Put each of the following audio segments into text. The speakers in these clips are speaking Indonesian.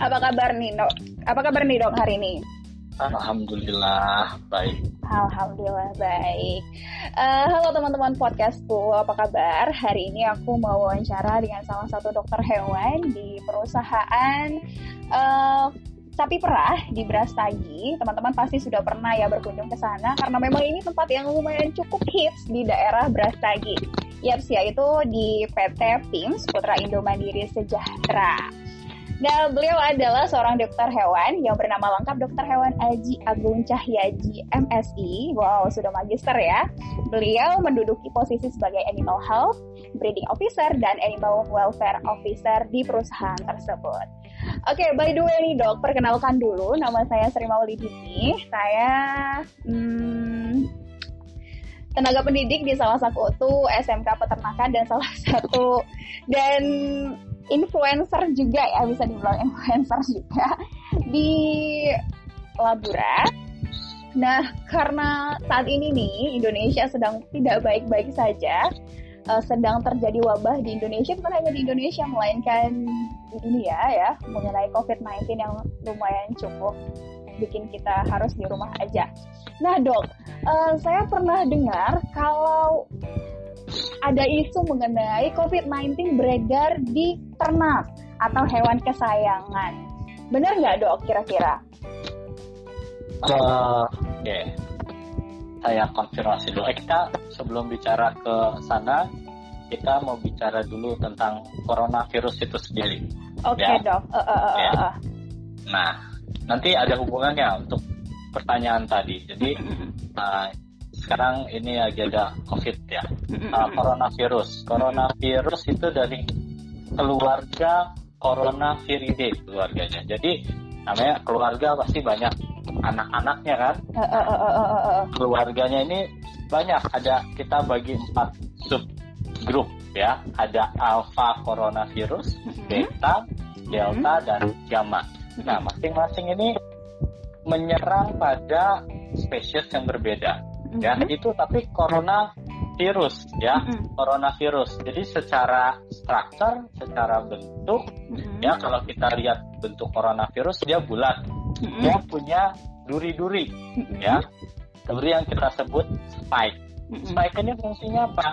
Apa kabar nih dok? Apa kabar nih dok hari ini? Alhamdulillah baik. Alhamdulillah baik. Uh, halo teman-teman podcastku, apa kabar? Hari ini aku mau wawancara dengan salah satu dokter hewan di perusahaan uh, sapi perah di Brastagi. Teman-teman pasti sudah pernah ya berkunjung ke sana karena memang ini tempat yang lumayan cukup hits di daerah Brastagi. Yaps, yaitu di PT PIMS Putra Indo Mandiri Sejahtera. Nah, beliau adalah seorang dokter hewan yang bernama lengkap Dokter Hewan Aji Agung Cahyaji MSI. Wow, sudah magister ya. Beliau menduduki posisi sebagai Animal Health, Breeding Officer, dan Animal Welfare Officer di perusahaan tersebut. Oke, okay, by the way nih dok, perkenalkan dulu. Nama saya Sri Maulidini. Saya hmm, tenaga pendidik di salah satu SMK peternakan dan salah satu dan influencer juga ya bisa dibilang influencer juga di Labura. Nah, karena saat ini nih Indonesia sedang tidak baik-baik saja, uh, sedang terjadi wabah di Indonesia bukan hanya di Indonesia melainkan di dunia ya mengenai COVID-19 yang lumayan cukup bikin kita harus di rumah aja. Nah, Dok, uh, saya pernah dengar kalau ada isu mengenai COVID-19 beredar di ternak atau hewan kesayangan. Benar nggak dok kira-kira? Uh, Oke, okay. saya konfirmasi dulu. Eh, kita sebelum bicara ke sana, kita mau bicara dulu tentang coronavirus itu sendiri. Oke okay, ya? dok. Uh, uh, uh, ya. Nah, nanti ada hubungannya untuk pertanyaan tadi. Jadi uh, sekarang ini lagi ada COVID ya, uh, coronavirus. Coronavirus itu dari keluarga Coronaviridae keluarganya. Jadi namanya keluarga pasti banyak anak-anaknya kan. Keluarganya ini banyak. Ada kita bagi empat sub grup ya. Ada alpha coronavirus, beta, delta, dan gamma. Nah, masing-masing ini menyerang pada spesies yang berbeda ya mm-hmm. itu tapi corona virus ya mm-hmm. coronavirus jadi secara struktur secara bentuk mm-hmm. ya kalau kita lihat bentuk coronavirus dia bulat mm-hmm. dia punya duri-duri mm-hmm. ya duri yang kita sebut spike mm-hmm. spike ini fungsinya apa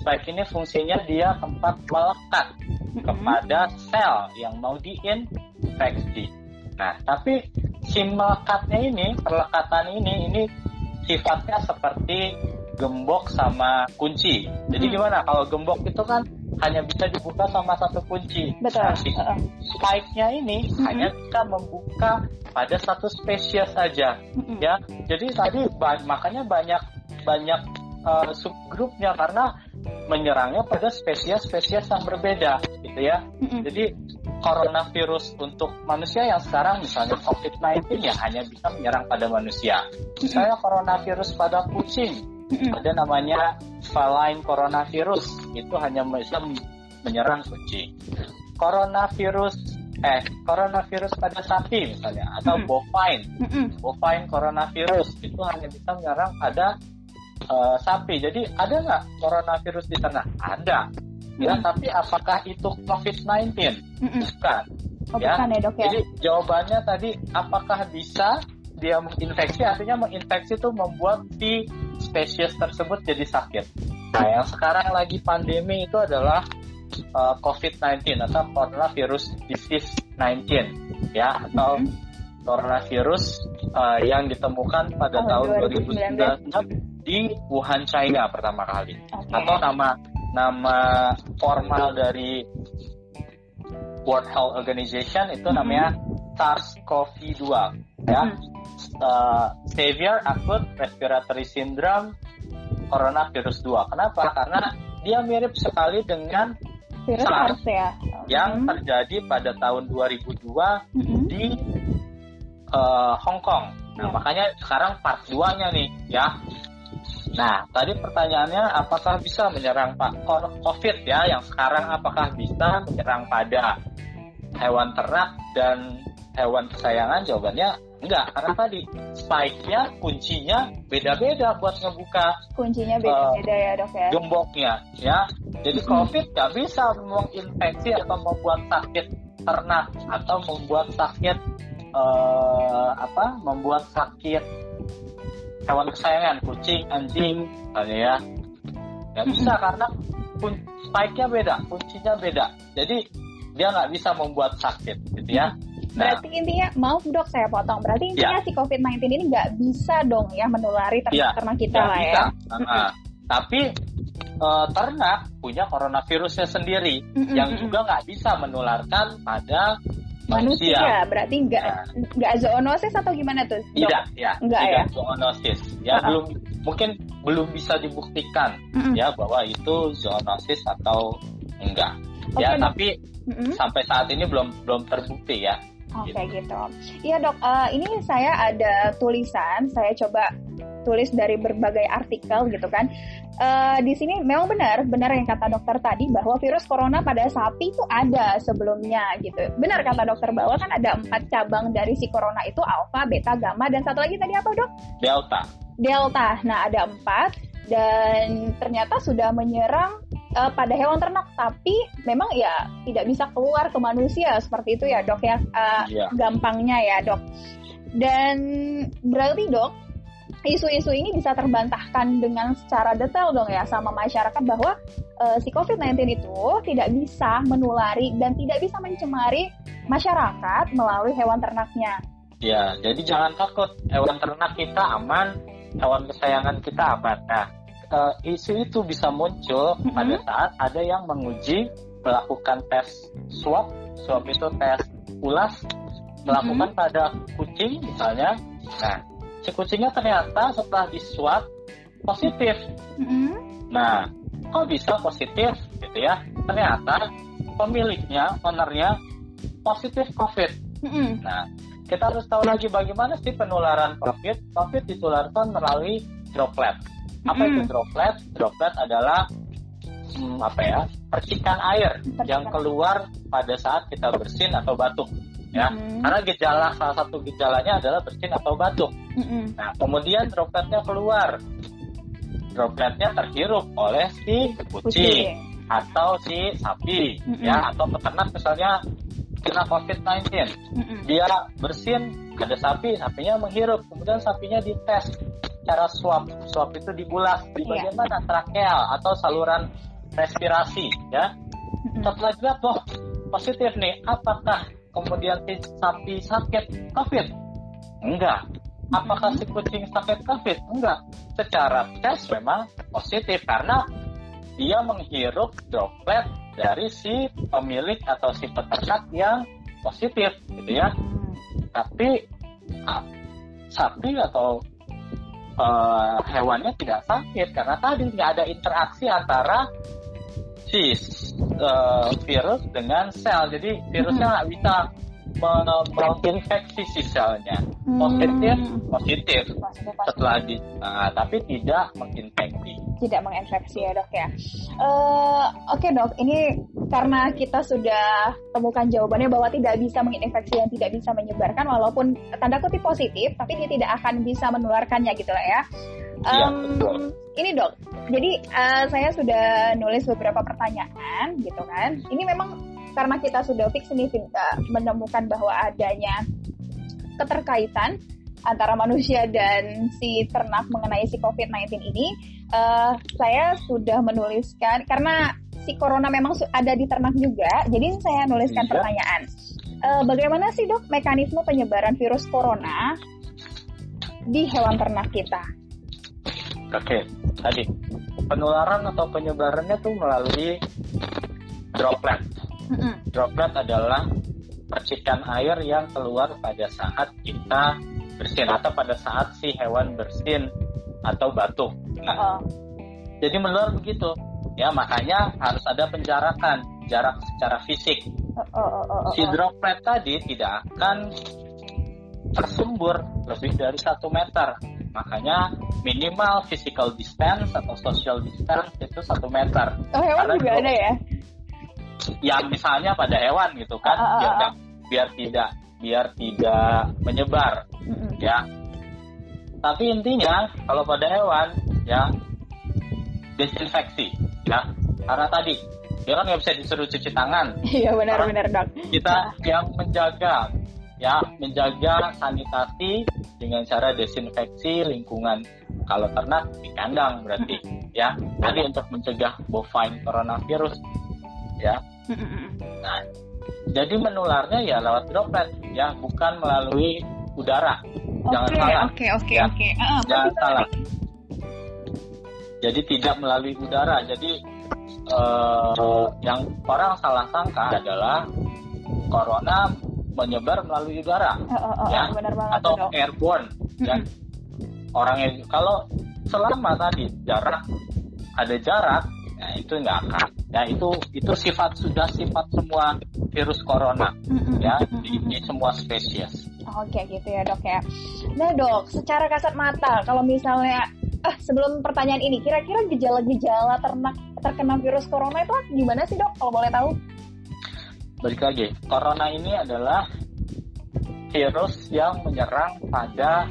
spike ini fungsinya dia tempat melekat mm-hmm. kepada sel yang mau diinfeksi nah tapi si melekatnya ini perlekatan ini ini sifatnya seperti gembok sama kunci. Jadi hmm. gimana kalau gembok itu kan hanya bisa dibuka sama satu kunci. Betul. Nah, si spike-nya ini hmm. hanya bisa membuka pada satu spesies saja, hmm. ya. Jadi tadi makanya banyak banyak uh, subgrupnya karena menyerangnya pada spesies-spesies yang berbeda, gitu ya. Hmm. Jadi coronavirus untuk manusia yang sekarang misalnya COVID-19 ya hanya bisa menyerang pada manusia. Misalnya coronavirus pada kucing, ada namanya feline coronavirus, itu hanya bisa menyerang kucing. Coronavirus eh coronavirus pada sapi misalnya. Atau bovine, bovine coronavirus itu hanya bisa menyerang pada uh, sapi. Jadi ada nggak coronavirus di ternak? Ada ya tapi apakah itu COVID-19 bukan. Oh, ya. bukan ya dok ya? Jadi jawabannya tadi apakah bisa dia menginfeksi? Artinya menginfeksi itu membuat si spesies tersebut jadi sakit. Nah yang sekarang lagi pandemi itu adalah uh, COVID-19 atau coronavirus disease 19 ya atau mm-hmm. coronavirus uh, yang ditemukan pada oh, tahun 2019 di Wuhan China pertama kali. Okay. atau nama nama formal dari World Health Organization itu mm-hmm. namanya SARS-CoV-2 ya. Mm-hmm. Uh, Severe Acute Respiratory Syndrome Coronavirus 2. Kenapa? Karena dia mirip sekali dengan virus SARS ya. yang mm-hmm. terjadi pada tahun 2002 mm-hmm. di uh, Hong Kong. Nah, yeah. makanya sekarang part 2-nya nih ya. Nah, tadi pertanyaannya apakah bisa menyerang Pak COVID ya? Yang sekarang apakah bisa menyerang pada hewan ternak dan hewan kesayangan? Jawabannya enggak, karena tadi spike-nya, kuncinya beda-beda buat ngebuka kuncinya beda-beda uh, ya dok ya? gemboknya ya. Jadi COVID nggak bisa menginfeksi atau membuat sakit ternak atau membuat sakit uh, apa membuat sakit hewan kesayangan kucing anjing misalnya ya. Nggak bisa karena kun spike-nya beda kuncinya beda. Jadi dia nggak bisa membuat sakit gitu ya. Nah, berarti intinya, maaf dok saya potong. Berarti intinya ya. si COVID-19 ini nggak bisa dong ya menulari ternak-ternak ya, kita lah ya. Nah, tapi uh, ternak punya coronavirusnya sendiri mm yang juga nggak bisa menularkan pada manusia. manusia. Berarti nggak nah. nggak zoonosis atau gimana tuh? Dok? Tidak, ya. Enggak tidak ya. Zoonosis. Ya uh -huh. belum mungkin belum bisa dibuktikan mm -hmm. ya bahwa itu zoonosis atau enggak. Okay, ya, dok. tapi mm -hmm. sampai saat ini belum belum terbukti ya. Oke okay, gitu. gitu. Iya dok, uh, ini saya ada tulisan, saya coba tulis dari berbagai artikel gitu kan. Uh, di sini memang benar, benar yang kata dokter tadi bahwa virus corona pada sapi itu ada sebelumnya gitu. Benar kata dokter bahwa kan ada empat cabang dari si corona itu alpha, beta, gamma dan satu lagi tadi apa dok? Delta. Delta. Nah ada empat dan ternyata sudah menyerang uh, pada hewan ternak tapi memang ya tidak bisa keluar ke manusia seperti itu ya dok ya uh, yeah. gampangnya ya dok dan berarti dok isu-isu ini bisa terbantahkan dengan secara detail dong ya sama masyarakat bahwa uh, si COVID-19 itu tidak bisa menulari dan tidak bisa mencemari masyarakat melalui hewan ternaknya. Ya, jadi jangan takut hewan ternak kita aman, hewan kesayangan kita aman. Nah, uh, isu itu bisa muncul mm-hmm. pada saat ada yang menguji melakukan tes swab, swab itu tes ulas, melakukan mm-hmm. pada kucing misalnya. Nah, si kucingnya ternyata setelah di swab positif. Mm-hmm. Nah, kok bisa positif gitu ya? Ternyata pemiliknya, ownernya positif COVID. Mm-hmm. Nah, kita harus tahu lagi bagaimana sih penularan COVID. COVID ditularkan melalui droplet. Apa mm. itu droplet? Droplet adalah hmm, apa ya percikan air percikan. yang keluar pada saat kita bersin atau batuk ya. Mm. karena gejala salah satu gejalanya adalah bersin atau batuk. Mm nah kemudian dropletnya keluar. Dropletnya terhirup oleh si kucing, kucing. atau si sapi mm ya atau peternak misalnya kena COVID-19 mm dia bersin ada sapi sapinya menghirup kemudian sapinya dites cara swab. Swab itu dibulas. Di iya. bagian mana trakeal atau saluran respirasi ya? Setelah lihat oh positif nih. Apakah kemudian si sapi sakit covid? Enggak. Apakah si kucing sakit covid? Enggak. Secara tes memang positif karena dia menghirup droplet dari si pemilik atau si peternak yang positif gitu ya. Tapi ah, sapi atau uh, hewannya tidak sakit karena tadi nggak ada interaksi antara si uh, virus dengan sel. Jadi virusnya nggak bisa menginfeksi si selnya. Hmm. positif. Positif setelah di nah, tapi tidak menginfeksi. Tidak menginfeksi ya dok ya? Uh, oke okay, dok. Ini karena kita sudah temukan jawabannya bahwa tidak bisa menginfeksi dan tidak bisa menyebarkan walaupun tanda kutip positif tapi dia tidak akan bisa menularkannya gitu lah ya um, ya, ini dok jadi uh, saya sudah nulis beberapa pertanyaan gitu kan ini memang karena kita sudah fix nih uh, menemukan bahwa adanya keterkaitan antara manusia dan si ternak mengenai si COVID-19 ini, uh, saya sudah menuliskan karena si corona memang ada di ternak juga, jadi saya nuliskan iya. pertanyaan. Uh, bagaimana sih dok mekanisme penyebaran virus corona di hewan ternak kita? Oke, tadi penularan atau penyebarannya tuh melalui droplet Droplet adalah percikan air yang keluar pada saat kita bersin atau pada saat si hewan bersin atau batuk. Nah, uh Jadi menular begitu. Ya makanya harus ada penjarakan jarak secara fisik. Si droplet tadi tidak akan tersembur lebih dari satu meter. Makanya minimal physical distance atau social distance itu satu meter. Oh hewan Karena juga ada ya? yang misalnya pada hewan gitu kan uh, uh, biar uh, biar tidak biar tidak menyebar uh, ya tapi intinya kalau pada hewan ya desinfeksi ya karena tadi dia kan nggak bisa disuruh cuci tangan Iya benar-benar dok. kita yang menjaga ya menjaga sanitasi dengan cara desinfeksi lingkungan. Kalau ternak di kandang berarti ya. Tadi untuk mencegah bovine coronavirus ya. Nah jadi menularnya ya lewat droplet ya bukan melalui udara. Jangan Oke salah. oke oke Ya. oke. Ah, jangan berarti salah. jadi tidak melalui udara. Jadi eh, yang orang salah sangka adalah corona menyebar melalui udara Oh, oh, oh, Ya, benar banget atau dok. airborne ya orang yang kalau selama tadi jarak ada jarak ya itu nggak akan ya itu itu sifat sudah sifat semua virus corona ya di, di semua spesies Oke gitu ya dok ya. Nah dok, secara kasat mata kalau misalnya ah sebelum pertanyaan ini, kira-kira gejala-gejala ternak terkena virus corona itu gimana sih dok? Kalau boleh tahu? Balik lagi. Corona ini adalah virus yang menyerang pada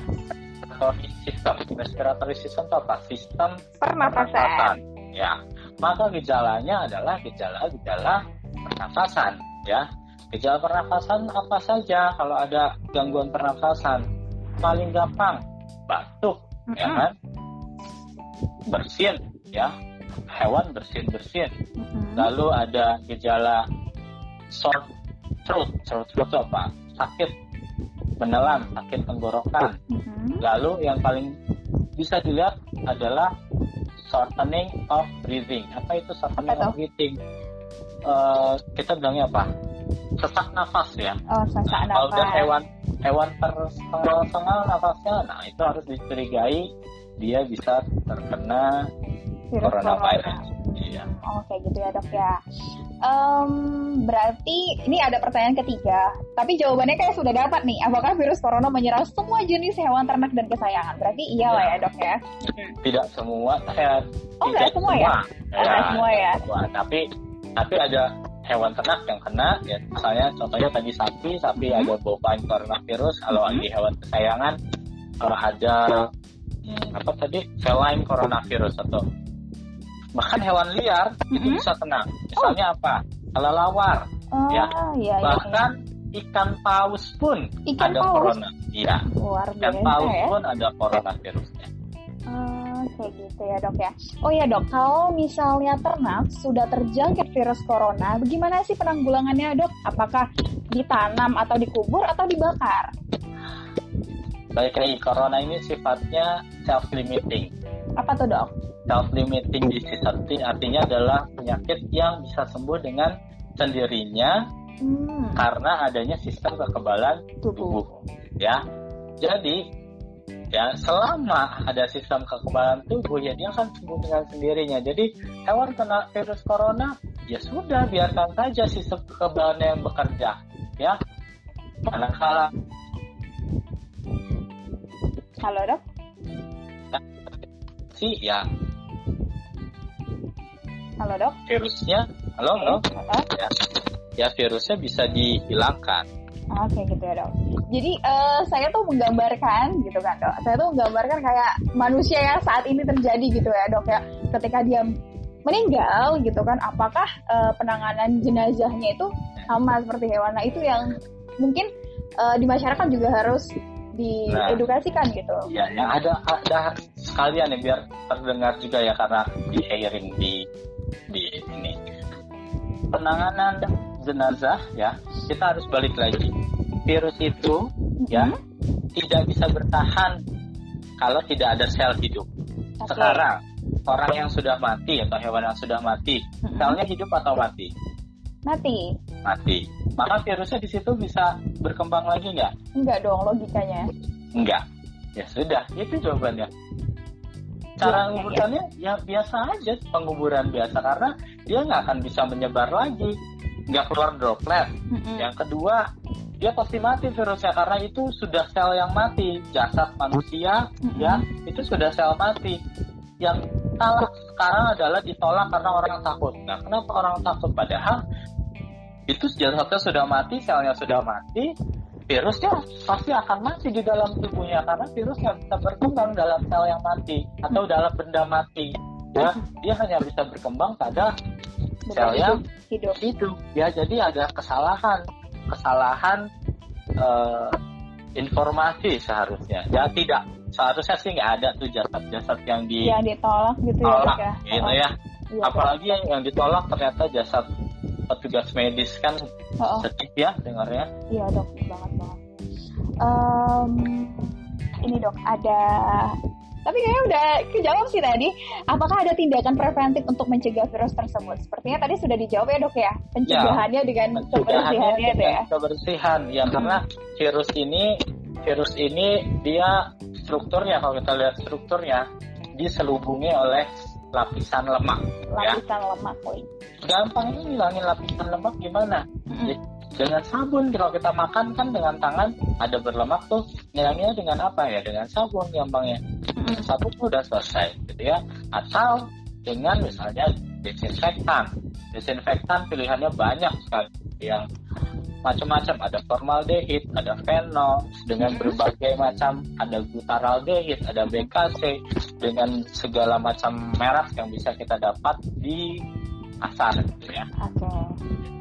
respiratory system respiratory system itu apa? Sistem Pernapasan. ya. Maka gejalanya adalah gejala-gejala pernafasan ya. Gejala pernafasan apa saja? Kalau ada gangguan pernafasan paling gampang batuk ya Mm-mm. kan? Bersin ya. Hewan bersin bersin Mm-mm. lalu ada gejala sore throat sore throat itu apa? Sakit menelan sakit tenggorokan. Mm-mm. lalu yang paling bisa dilihat adalah shortening of breathing. Apa itu shortening of breathing? Eh, kita bilangnya apa? Sesak nafas ya. Oh sesak Nah, kalau udah nafas. hewan hewan tersengal-sengal nafasnya nah itu harus dicurigai dia bisa terkena Virus coronavirus. corona. Iya Oh kayak gitu ya dok ya. Em, berarti ini ada pertanyaan ketiga, tapi jawabannya kayak sudah dapat nih. Apakah virus corona menyerang semua jenis hewan ternak dan kesayangan? Berarti iya lah ya dok ya. tidak semua eh, Oh nggak semua ya? Oh, nggak semua ya. semua. tapi tapi ada hewan ternak yang kena ya misalnya contohnya tadi sapi sapi Hmm. ada bovine coronavirus kalau Hmm. di hewan kesayangan kalau ada hmm, apa tadi feline coronavirus atau bahkan hewan liar itu Mhm. bisa kena misalnya apa kelelawar Oh Ya. iya iya. bahkan ikan paus pun Ikan ada paus? corona iya Luar ikan paus ya. pun ada coronavirusnya Ah, kayak gitu ya dok ya. Oh ya dok, kalau misalnya ternak sudah terjangkit virus corona, bagaimana sih penanggulangannya dok? Apakah ditanam atau dikubur atau dibakar? baik lagi corona ini sifatnya self limiting Apa tuh dok? Self-limiting disease. Arti- artinya adalah penyakit yang bisa sembuh dengan sendirinya Hmm, karena adanya sistem kekebalan tubuh. tubuh ya. Jadi ya selama ada sistem kekebalan tubuh ya dia akan sembuh dengan sendirinya. Jadi hewan kena virus corona ya sudah biarkan saja sistem kekebalannya yang bekerja ya. Manakala Halo dok? sih ya Halo dok? virusnya halo halo Halo? ya ya virusnya bisa dihilangkan Oke gitu ya dok. Jadi eh, saya tuh menggambarkan gitu kan dok. Saya tuh menggambarkan kayak manusia yang saat ini terjadi gitu ya dok ya. Ketika dia meninggal gitu kan, apakah eh, penanganan jenazahnya itu sama seperti hewan? Nah itu yang mungkin eh, di masyarakat juga harus diedukasikan gitu. Ya, yang ada ada sekalian ya biar terdengar juga ya karena di hearing di di ini. Penanganan jenazah ya, kita harus balik lagi. Virus itu ya Mhm. tidak bisa bertahan kalau tidak ada sel hidup. Oke. Sekarang orang yang sudah mati atau hewan yang sudah mati, Mhm. selnya hidup atau mati? Mati? Mati. Maka virusnya di situ bisa berkembang lagi nggak? Enggak dong logikanya. Enggak. Ya sudah, itu jawabannya. Cara Iya, menguburkannya ya biasa aja, penguburan biasa karena dia nggak akan bisa menyebar lagi, nggak keluar droplet. Yang kedua, dia pasti mati virusnya karena itu sudah sel yang mati, jasad manusia ya itu sudah sel mati. Yang salah sekarang adalah ditolak karena orang takut. Nah, kenapa orang takut? Padahal itu jasadnya sudah mati, selnya sudah mati, virusnya pasti akan mati di dalam tubuhnya karena virus nggak bisa berkembang dalam sel yang mati atau dalam benda mati. Ya, dia hanya bisa berkembang pada selnya hidup. hidup. Ya, jadi ada kesalahan, kesalahan uh, informasi seharusnya. Ya tidak seharusnya sih nggak ada tuh jasad-jasad yang di yang ditolak gitu ya, tolak, ya. Gitu oh. ya. Iya, Apalagi yang, yang ditolak ternyata jasad petugas medis kan oh, oh. sedih ya dengarnya. Iya dok, banget banget. Um, ini dok ada tapi kayaknya udah kejawab sih tadi. Apakah ada tindakan preventif untuk mencegah virus tersebut? Sepertinya tadi sudah dijawab ya dok ya. Pencegahannya ya, dengan kebersihannya ya. ya. Kebersihan ya hmm. karena virus ini virus ini dia strukturnya kalau kita lihat strukturnya diselubungi oleh lapisan lemak. Ya. Lapisan ya. lemak. Gampang ini hilangin lapisan lemak gimana? Hmm dengan sabun kalau kita makan kan dengan tangan ada berlemak tuh ngilanginnya dengan apa ya dengan sabun gampangnya sabun udah selesai gitu ya atau dengan misalnya desinfektan desinfektan pilihannya banyak sekali yang macam-macam ada formaldehid ada fenol dengan berbagai macam ada glutaraldehid ada BKC dengan segala macam merek yang bisa kita dapat di pasar gitu ya. Oke. Okay.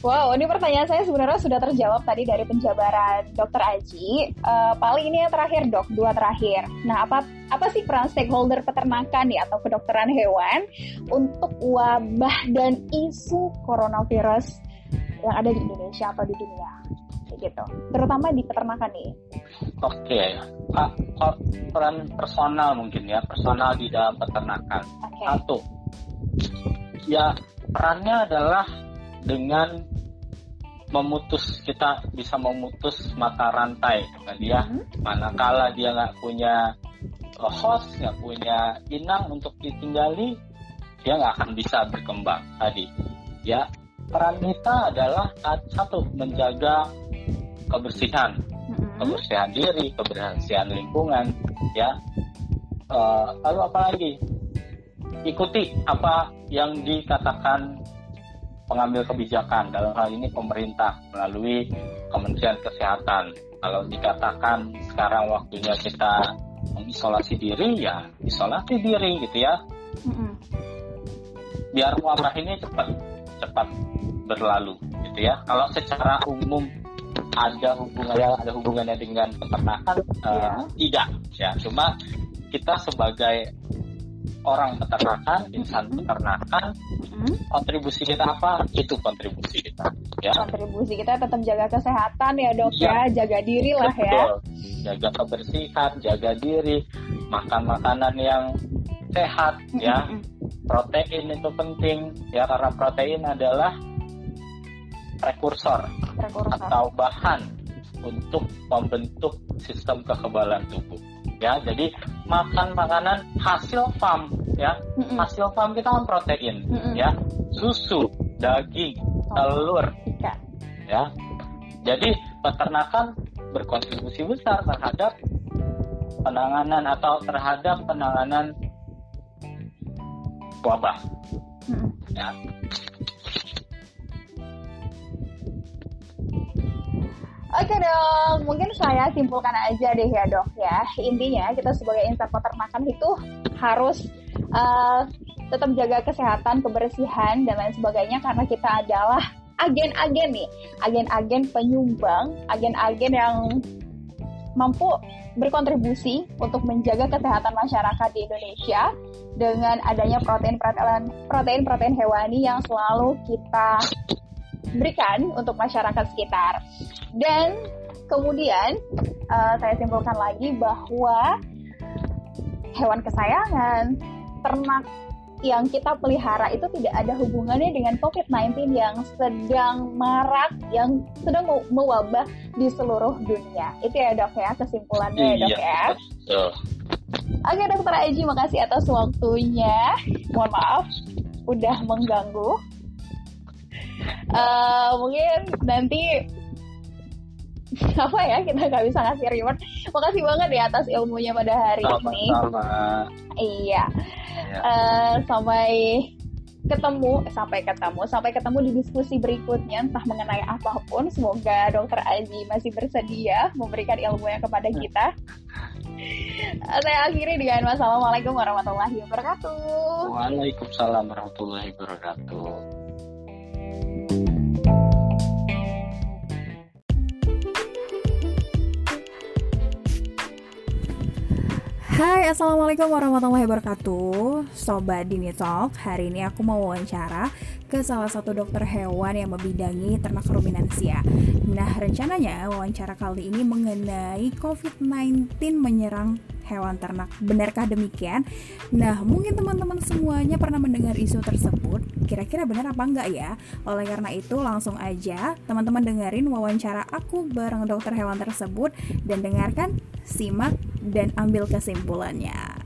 Wow, ini pertanyaan saya sebenarnya sudah terjawab tadi dari penjabaran Dokter Aji. Uh, paling ini yang terakhir dok, dua terakhir. Nah, apa apa sih peran stakeholder peternakan nih atau kedokteran hewan untuk wabah dan isu coronavirus yang ada di Indonesia atau di dunia? gitu, terutama di peternakan nih. Oke, okay. peran personal mungkin ya, personal di dalam peternakan. Okay. Satu, ya perannya adalah dengan memutus kita bisa memutus mata rantai dengan dia hmm. manakala dia nggak punya uh, host nggak punya inang untuk ditinggali dia nggak akan bisa berkembang tadi ya peran kita adalah satu menjaga kebersihan hmm. kebersihan diri kebersihan lingkungan ya uh, lalu apa lagi ikuti apa yang dikatakan pengambil kebijakan dalam hal ini pemerintah melalui Kementerian Kesehatan. Kalau dikatakan sekarang waktunya kita mengisolasi diri ya isolasi diri gitu ya. Biar wabah ini cepat cepat berlalu gitu ya. Kalau secara umum ada hubungannya ada hubungannya dengan peternakan yeah. uh, tidak ya. Cuma kita sebagai orang peternakan, insan peternakan, hmm. kontribusi kita apa? Itu kontribusi kita. Ya. Kontribusi kita tetap jaga kesehatan ya dok ya, ya. jaga diri lah ya. Betul. ya. Jaga kebersihan, jaga diri, makan makanan yang sehat hmm. ya. Protein itu penting ya karena protein adalah prekursor, prekursor. atau bahan untuk membentuk sistem kekebalan tubuh ya jadi makan makanan hasil farm ya mm-hmm. hasil farm kita kan protein mm-hmm. ya susu daging oh. telur ya jadi peternakan berkontribusi besar terhadap penanganan atau terhadap penanganan wabah mm-hmm. ya Oke dong, mungkin saya simpulkan aja deh ya dok ya. Intinya kita sebagai insan peternakan itu harus uh, tetap jaga kesehatan, kebersihan dan lain sebagainya karena kita adalah agen-agen nih, agen-agen penyumbang, agen-agen yang mampu berkontribusi untuk menjaga kesehatan masyarakat di Indonesia dengan adanya protein-protein protein-protein hewani yang selalu kita berikan untuk masyarakat sekitar. Dan kemudian uh, saya simpulkan lagi bahwa hewan kesayangan, ternak yang kita pelihara itu tidak ada hubungannya dengan COVID-19 yang sedang marak, yang sedang mewabah di seluruh dunia. Itu ya dok ya kesimpulannya ya dok ya. Betul. Oke dokter Aji, makasih atas waktunya. Mohon maaf, udah mengganggu. Uh, mungkin nanti apa ya kita nggak bisa ngasih reward. Makasih banget ya atas ilmunya pada hari sama, ini. Iya. Ya. Uh, sampai ketemu sampai ketemu sampai ketemu di diskusi berikutnya entah mengenai apa pun semoga dokter Aji masih bersedia memberikan ilmunya kepada kita Saya akhiri dengan Wassalamualaikum warahmatullahi wabarakatuh. Waalaikumsalam warahmatullahi wabarakatuh. Hai Assalamualaikum warahmatullahi wabarakatuh. Sobat Dini Talk Hari ini aku mau wawancara ke salah satu dokter hewan yang membidangi ternak ruminansia. Nah rencananya wawancara kali ini mengenai COVID-19 menyerang hewan ternak. Benarkah demikian? Nah mungkin teman-teman semuanya pernah mendengar isu tersebut. Kira-kira benar apa enggak ya? Oleh karena itu langsung aja teman-teman dengerin wawancara aku bareng dokter hewan tersebut. Dan dengarkan, simak, dan ambil kesimpulannya.